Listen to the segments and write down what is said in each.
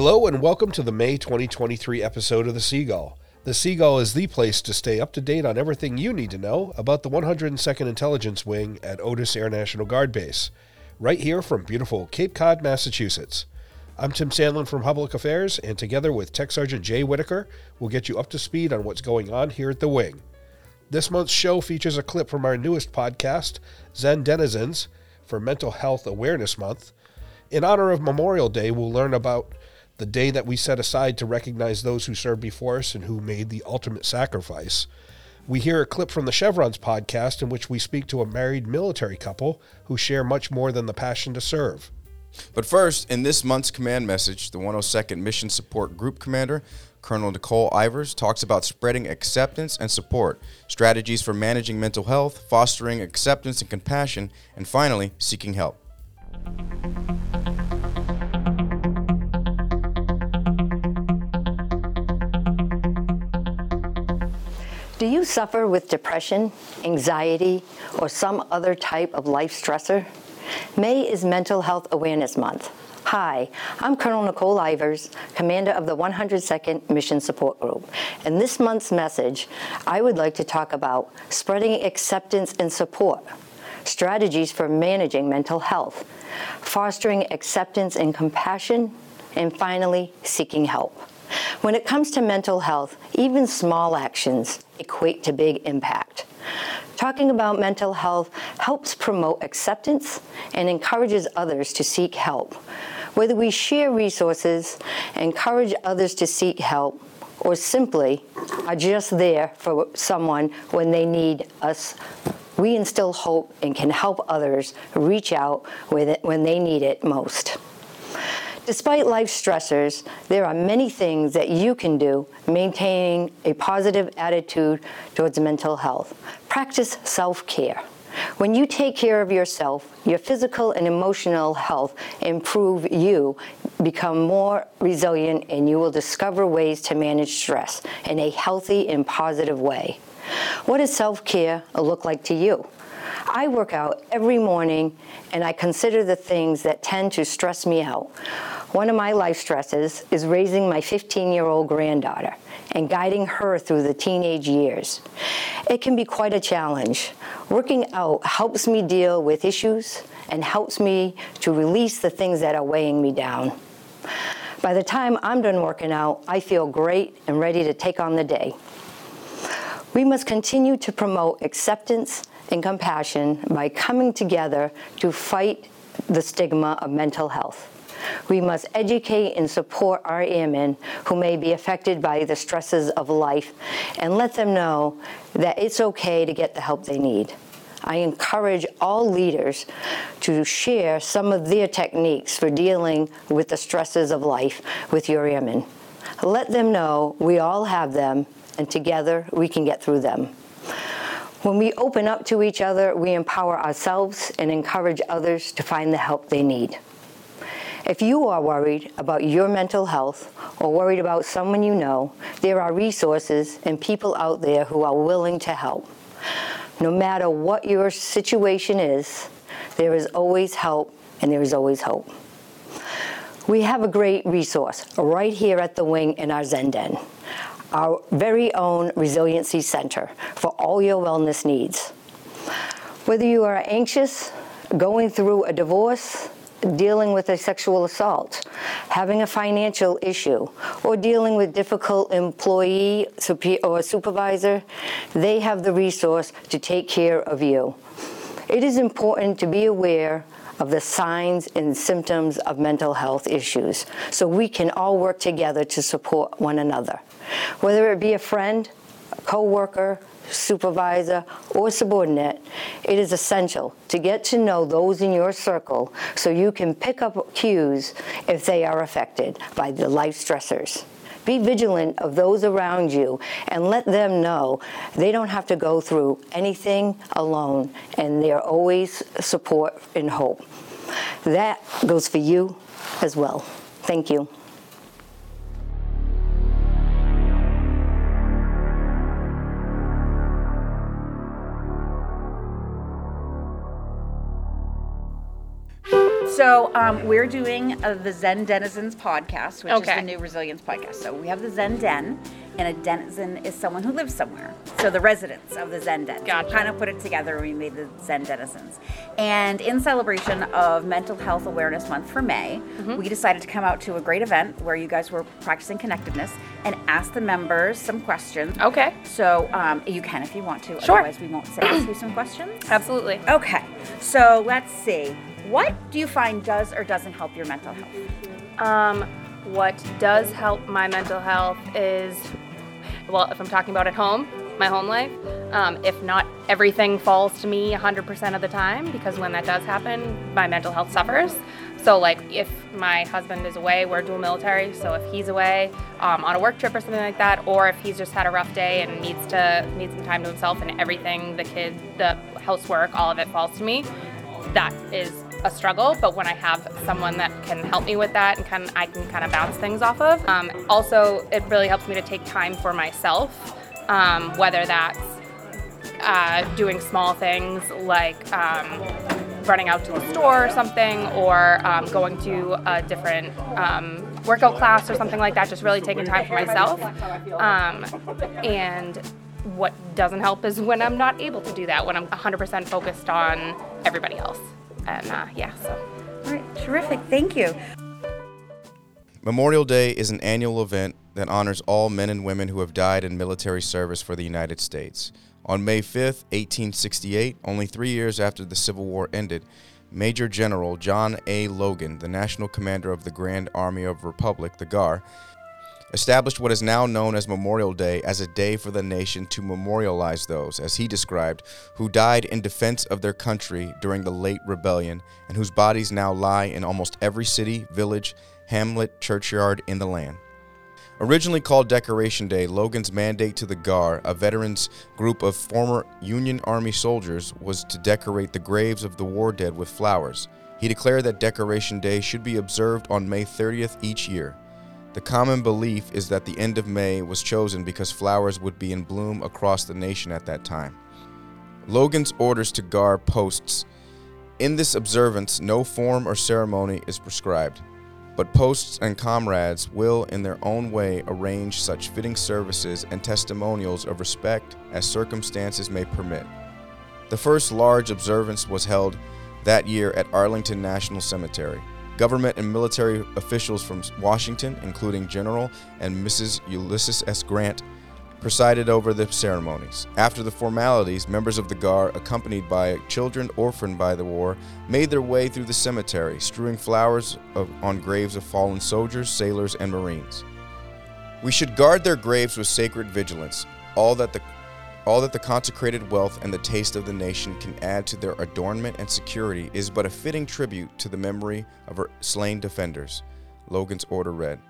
Hello and welcome to the May 2023 episode of The Seagull. The Seagull is the place to stay up to date on everything you need to know about the 102nd Intelligence Wing at Otis Air National Guard Base, right here from beautiful Cape Cod, Massachusetts. I'm Tim Sandlin from Public Affairs, and together with Tech Sergeant Jay Whitaker, we'll get you up to speed on what's going on here at the Wing. This month's show features a clip from our newest podcast, Zen Denizens, for Mental Health Awareness Month. In honor of Memorial Day, we'll learn about the day that we set aside to recognize those who served before us and who made the ultimate sacrifice. We hear a clip from the Chevrons podcast in which we speak to a married military couple who share much more than the passion to serve. But first, in this month's command message, the 102nd Mission Support Group Commander, Colonel Nicole Ivers, talks about spreading acceptance and support, strategies for managing mental health, fostering acceptance and compassion, and finally, seeking help. Do you suffer with depression, anxiety, or some other type of life stressor? May is Mental Health Awareness Month. Hi, I'm Colonel Nicole Ivers, Commander of the 102nd Mission Support Group. In this month's message, I would like to talk about spreading acceptance and support, strategies for managing mental health, fostering acceptance and compassion, and finally, seeking help. When it comes to mental health, even small actions equate to big impact. Talking about mental health helps promote acceptance and encourages others to seek help. Whether we share resources, encourage others to seek help, or simply are just there for someone when they need us, we instill hope and can help others reach out when they need it most. Despite life stressors, there are many things that you can do maintaining a positive attitude towards mental health. Practice self care. When you take care of yourself, your physical and emotional health improve you, become more resilient, and you will discover ways to manage stress in a healthy and positive way. What does self care look like to you? I work out every morning and I consider the things that tend to stress me out. One of my life stresses is raising my 15 year old granddaughter and guiding her through the teenage years. It can be quite a challenge. Working out helps me deal with issues and helps me to release the things that are weighing me down. By the time I'm done working out, I feel great and ready to take on the day. We must continue to promote acceptance and compassion by coming together to fight the stigma of mental health. We must educate and support our airmen who may be affected by the stresses of life and let them know that it's okay to get the help they need. I encourage all leaders to share some of their techniques for dealing with the stresses of life with your airmen. Let them know we all have them and together we can get through them. When we open up to each other, we empower ourselves and encourage others to find the help they need. If you are worried about your mental health or worried about someone you know, there are resources and people out there who are willing to help. No matter what your situation is, there is always help and there is always hope. We have a great resource right here at the wing in our Zen Den, our very own Resiliency Center for all your wellness needs. Whether you are anxious, going through a divorce, dealing with a sexual assault, having a financial issue, or dealing with difficult employee or supervisor, they have the resource to take care of you. It is important to be aware of the signs and symptoms of mental health issues so we can all work together to support one another. Whether it be a friend, a co-worker, supervisor, or subordinate, it is essential to get to know those in your circle so you can pick up cues if they are affected by the life stressors. Be vigilant of those around you and let them know they don't have to go through anything alone and they're always support and hope. That goes for you as well. Thank you. So um, we're doing uh, the Zen Denizens podcast, which is Okay. the new resilience podcast. So we have the Zen Den, and a denizen is someone who lives somewhere. So the residents of the Zen Den. So Gotcha. kind of put it together. and We made the Zen Denizens, and in celebration of Mental Health Awareness Month for May, Mm-hmm. we decided to come out to a great event where you guys were practicing connectedness and ask the members some questions. Okay. So um, you can if you want to. Sure. Otherwise, we won't say ask you some questions. Absolutely. Okay, so let's see. What do you find does or doesn't help your mental health? Um, what does help my mental health is, well, if I'm talking about at home, my home life, um, if not everything falls to me 100% of the time, because when that does happen, my mental health suffers. So, like, if my husband is away, we're dual military, so if he's away um, on a work trip or something like that, or if he's just had a rough day and needs to need some time to himself, and everything, the kid, the housework, all of it falls to me, that is a struggle but when i have someone that can help me with that and can i can kind of bounce things off of. Um, also it really helps me to take time for myself um, whether that's uh, doing small things like um, running out to the store or something or um, going to a different um, workout class or something like that just really taking time for myself. Um, and what doesn't help is when i'm not able to do that when i'm 100% focused on everybody else and uh, yeah so All right, terrific. Thank you. Memorial Day is an annual event that honors all men and women who have died in military service for the United States. On May 5th, 1868, only three years after the Civil War ended, Major General John A. Logan, the national commander of the Grand Army of Republic, the GAR, established what is now known as Memorial Day as a day for the nation to memorialize those, as he described, who died in defense of their country during the late rebellion and whose bodies now lie in almost every city, village, hamlet, churchyard in the land. Originally called Decoration Day, Logan's mandate to the GAR, a veterans group of former Union Army soldiers, was to decorate the graves of the war dead with flowers. He declared that Decoration Day should be observed on May 30th each year. The common belief is that the end of May was chosen because flowers would be in bloom across the nation at that time. Logan's orders to GAR posts In this observance, no form or ceremony is prescribed, but posts and comrades will, in their own way, arrange such fitting services and testimonials of respect as circumstances may permit. The first large observance was held that year at Arlington National Cemetery. Government and military officials from Washington, including General and Mrs. Ulysses S. Grant, presided over the ceremonies. After the formalities, members of the GAR, accompanied by children orphaned by the war, made their way through the cemetery, strewing flowers of, on graves of fallen soldiers, sailors, and Marines. We should guard their graves with sacred vigilance. All that the all that the consecrated wealth and the taste of the nation can add to their adornment and security is but a fitting tribute to the memory of her slain defenders. Logan's order read.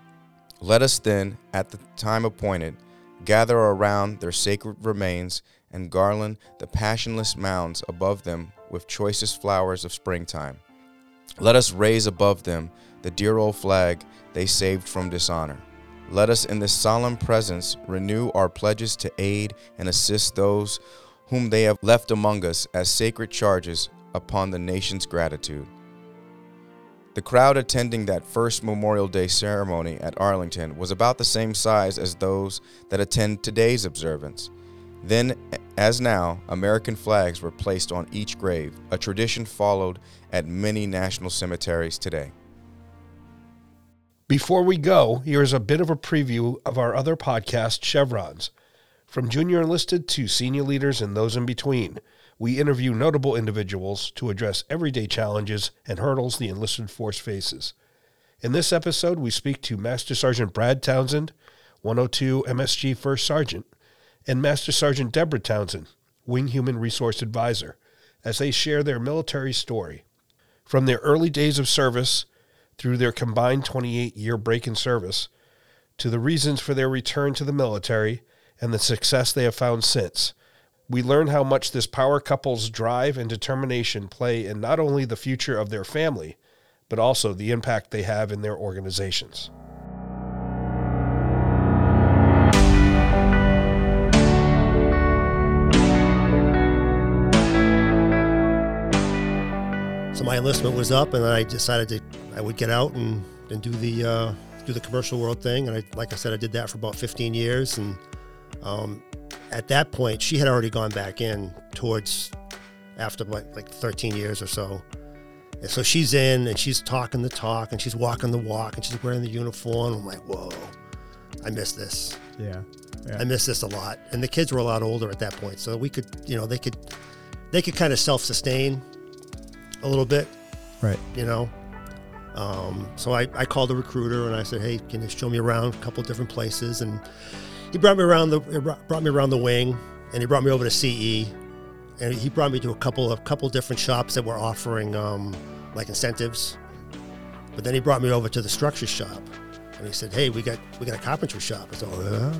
Let us then, at the time appointed, gather around their sacred remains and garland the passionless mounds above them with choicest flowers of springtime. Let us raise above them the dear old flag they saved from dishonor. Let us in this solemn presence renew our pledges to aid and assist those whom they have left among us as sacred charges upon the nation's gratitude. The crowd attending that first Memorial Day ceremony at Arlington was about the same size as those that attend today's observance. Then, as now, American flags were placed on each grave, a tradition followed at many national cemeteries today. Before we go, here's a bit of a preview of our other podcast, Chevrons. From junior enlisted to senior leaders and those in between, we interview notable individuals to address everyday challenges and hurdles the enlisted force faces. In this episode, we speak to Master Sergeant Brad Townsend, 102 MSG First Sergeant, and Master Sergeant Deborah Townsend, Wing Human Resource Advisor, as they share their military story. From their early days of service through their combined 28 year break in service to the reasons for their return to the military and the success they have found since. We learn how much this power couple's drive and determination play in not only the future of their family, but also the impact they have in their organizations. Enlistment was up, and then I decided to I would get out and, and do the uh, do the commercial world thing. And I, like I said, I did that for about 15 years. And um, at that point, she had already gone back in towards after like, like 13 years or so. And so she's in and she's talking the talk and she's walking the walk and she's wearing the uniform. I'm like, whoa, I miss this. Yeah. I miss this a lot. And the kids were a lot older at that point, so we could, you know, they could, they could kind of self-sustain a little bit, Right. you know. Um, so I, I called the recruiter and I said, hey, can you show me around a couple different places? And he brought me around the brought brought me around the wing, and he brought me over to CE, and he brought me to a couple of couple different shops that were offering um, like incentives. But then he brought me over to the structure shop, and he said, "Hey, we got we got a carpentry shop." I said, "Oh,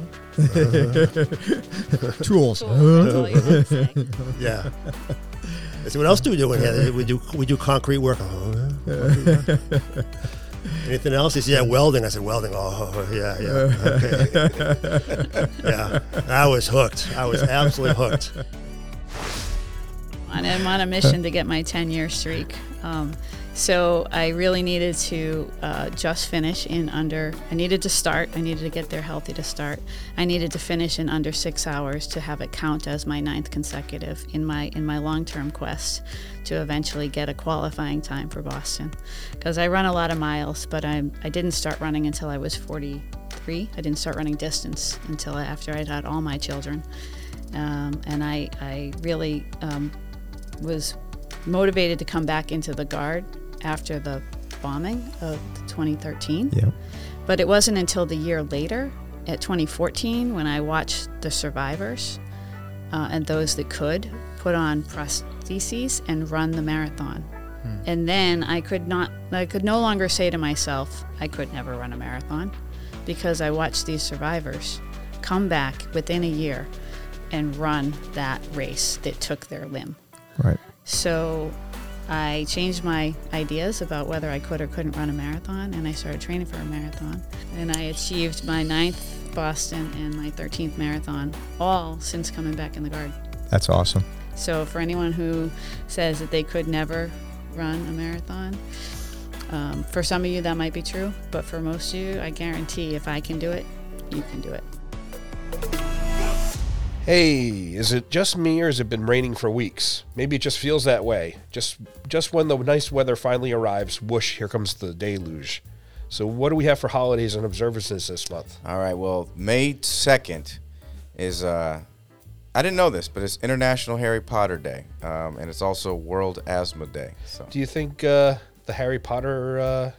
Tools. yeah." I said, "What else do we do in here? We do we do concrete work." "Oh, yeah." Anything else? He said, "Yeah, welding." I said, "Welding." Oh, yeah, yeah, okay. yeah. I was hooked. I was absolutely hooked. I'm on a mission to get my 10 year streak. Um, so I really needed to uh, just finish in under. I needed to start. I needed to get there healthy to start. I needed to finish in under six hours to have it count as my ninth consecutive in my in my long term quest to eventually get a qualifying time for Boston. Because I run a lot of miles, but I I didn't start running until I was 43. I didn't start running distance until after I'd had all my children, um, and I I really. Um, was motivated to come back into the guard after the bombing of 2013. Yeah. But it wasn't until the year later, at 2014, when I watched the survivors uh, and those that could put on prostheses and run the marathon. And then I could not, I could no longer say to myself, I could never run a marathon because I watched these survivors come back within a year and run that race that took their limb. Right. So I changed my ideas about whether I could or couldn't run a marathon, and I started training for a marathon. And I achieved my ninth Boston and my 13th marathon, all since coming back in the Guard. That's awesome. So for anyone who says that they could never run a marathon, um, for some of you that might be true, but for most of you, I guarantee if I can do it, you can do it. Hey, is it just me or has it been raining for weeks? Maybe it just feels that way. Just just when the nice weather finally arrives, whoosh, here comes the deluge. So what do we have for holidays and observances this month? All right. Well, May 2nd is, uh, I didn't know this, but it's International Harry Potter Day. Um, and it's also World Asthma Day. So Do you think uh, the Harry Potter uh,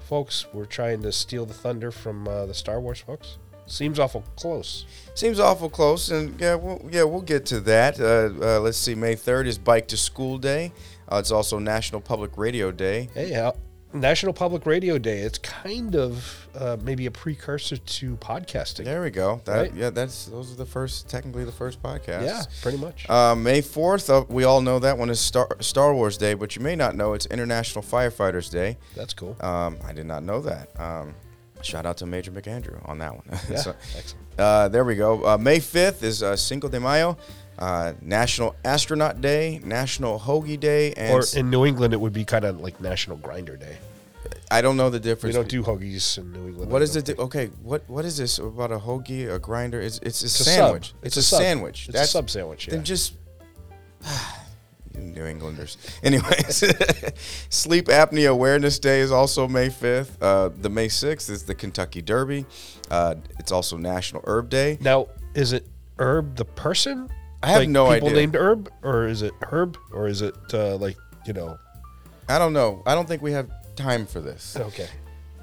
folks were trying to steal the thunder from uh, the Star Wars folks? Seems awful close. seems awful close. And yeah, we'll, yeah, we'll get to that. Uh, uh, let's see. May 3rd is Bike to School Day. Uh, it's also National Public Radio Day. Hey, uh, National Public Radio Day. It's kind of uh, maybe a precursor to podcasting. There we go. That, Right. Yeah, that's those are the first, technically the first podcast. Yeah, pretty much. Uh, May 4th, uh, we all know that one is Star, Star Wars Day, but you may not know it's International Firefighters Day. That's cool. Um, I did not know that. Um, shout out to Major McAndrew on that one. Yeah, So, excellent. uh, there we go. Uh, May 5th is uh, Cinco de Mayo, uh, National Astronaut Day, National Hoagie Day, and Or in New England, it would be kind of like National Grinder Day. I don't know the difference. We don't do hoagies in New England. What is it? think. Okay, what what is this about a hoagie, a grinder? It's it's a It's sandwich. sub. It's, It's a, a sub. sandwich. It's a sub sandwich, Then just New Englanders. Anyways, Sleep Apnea Awareness Day is also May 5th. Uh, the May 6th is the Kentucky Derby. Uh, it's also National Herb Day. Now, is it Herb the person? I have like no people idea. named Herb, or is it Herb, or is it uh, like you know? I don't know. I don't think we have time for this. Okay.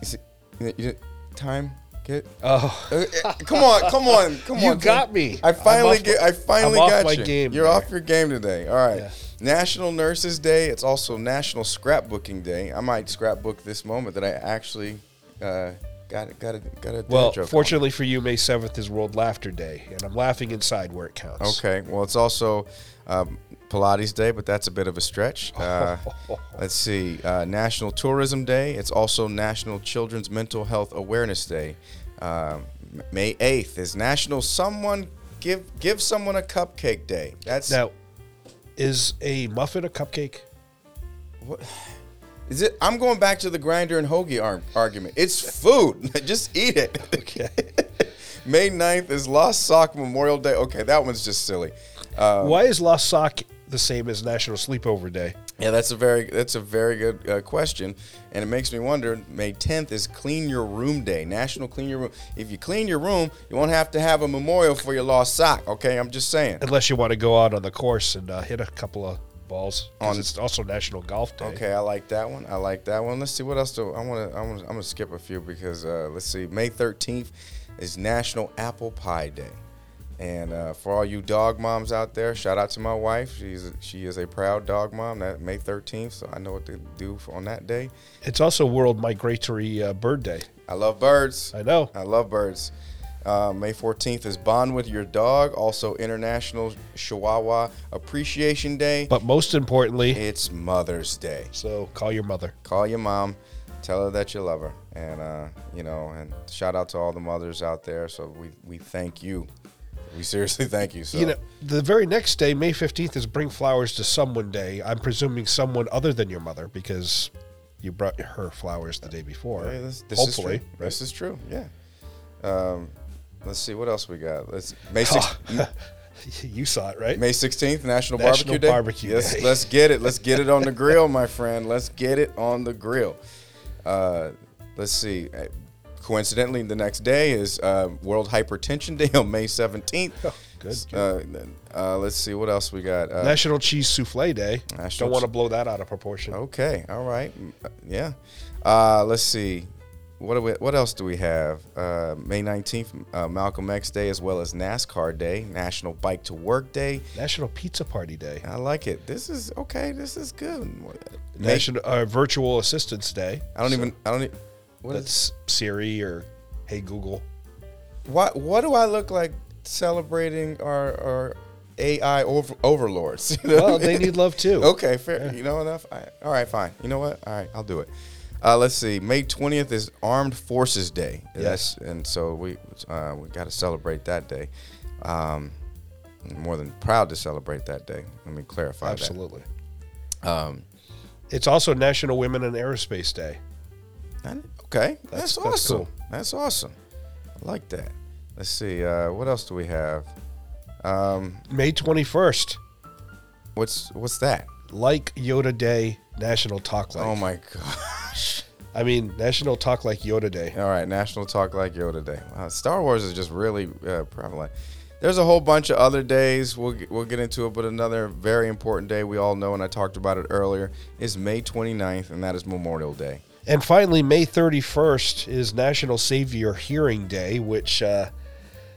Is it, you, you, time? Get. Oh, Uh, uh, come on, come on, come You on. You got me. I finally get. I finally I'm got my you. game You're off your game today. All right. Yeah. National Nurses Day. It's also National Scrapbooking Day. I might scrapbook this moment that I actually uh, got got a got a well, joke on. fortunately for you, May seventh is World Laughter Day, and I'm laughing inside where it counts. Okay. Well, it's also um, Pilates Day, but that's a bit of a stretch. Uh, let's see. Uh, National Tourism Day. It's also National Children's Mental Health Awareness Day. Um, M- May 8th is National Someone Give Give Someone a Cupcake Day. That's Now, is a muffin a cupcake? what, Is it? I'm going back to the grinder and hoagie ar- argument. It's food. just eat it. Okay. May 9th is Lost Sock Memorial Day. Okay, that one's just silly. Uh, Why is Lost Sock the same as National Sleepover Day? Yeah, that's a very that's a very good uh, question, and it makes me wonder. May 10th is Clean Your Room Day, National Clean Your Room. If you clean your room, you won't have to have a memorial for your lost sock. Okay, I'm just saying. Unless you want to go out on the course and uh, hit a couple of balls. On- it's also National Golf Day. Okay, I like that one. I like that one. Let's see what else do I want to. I want. I'm gonna skip a few because uh, let's see. May 13th is National Apple Pie Day, and uh, for all you dog moms out there, shout out to my wife. She's she is a proud dog mom. That May 13th, so I know what to do for, on that day. It's also World Migratory uh, Bird Day. I love birds. I know. I love birds. Uh, May 14th is Bond with Your Dog, also International Chihuahua Appreciation Day. But most importantly, It's Mother's Day. so call your mother. Call your mom, tell her that you love her, and uh, you know, and shout out to all the mothers out there. So we we thank you. We seriously thank you. So You know, the very next day, May 15th, is Bring Flowers to Someone Day. I'm presuming someone other than your mother because you brought her flowers the day before. Hey, this, this Hopefully. is true. This is true. Yeah. Um, let's see what else we got. Let's May 6th. you saw it, right? May 16th, National, National Barbecue Day. Barbecue yes, Day. let's get it. Let's get it on the grill, my friend. Let's get it on the grill. Uh, let's see. Coincidentally, the next day is uh, World Hypertension Day on May 17th. Oh, good, Uh, uh, let's see what else we got. Uh, National Cheese Souffle Day. National Don't want to blow that out of proportion. Okay, all right, uh, yeah. Uh, let's see. What do we, What else do we have? Uh, May 19th, uh, Malcolm X Day, as well as NASCAR Day, National Bike to Work Day. National Pizza Party Day. I like it. This is okay. This is good. National uh, Virtual Assistance Day. I don't even. I don't. What is? That's Siri or Hey Google. What What do I look like celebrating our our AI over, overlords? You know Well, they need love too. Okay, fair. You know enough. All right, all right, fine. You know what? All right, I'll do it. Uh, let's see. May twentieth is Armed Forces Day. Yes. and so we uh, we got to celebrate that day. Um, more than proud to celebrate that day. Let me clarify Absolutely. that. Um, It's also National Women in Aerospace Day. and- okay, that's, That's- that's awesome. cool. That's awesome. I like that. Let's see. Uh, what else do we have? Um, May 21st, what's what's that? Like Yoda Day, National Talk Like. Oh my gosh. I mean, National Talk Like Yoda Day. All right, National Talk Like Yoda Day. Wow, Star Wars is just really uh, prevalent. There's a whole bunch of other days. We'll we'll get into it, but another very important day we all know, and I talked about it earlier, is May 29th, and that is Memorial Day. And finally, May 31st is National Save Your Hearing Day, which uh,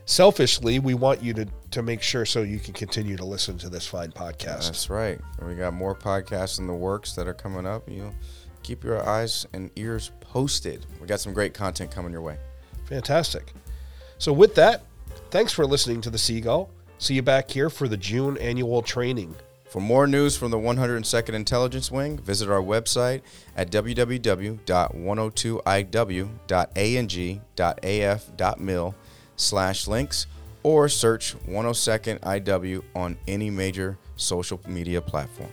selfishly we want you to, to make sure so you can continue to listen to this fine podcast. That's right. We got more podcasts in the works that are coming up. You know, keep your eyes and ears posted. We got some great content coming your way. Fantastic. So, with that, thanks for listening to The Seagull. See you back here for the June annual training. For more news from the 102nd Intelligence Wing, visit our website at www.102iw.ang.af.mil slash links or search 102nd IW on any major social media platform.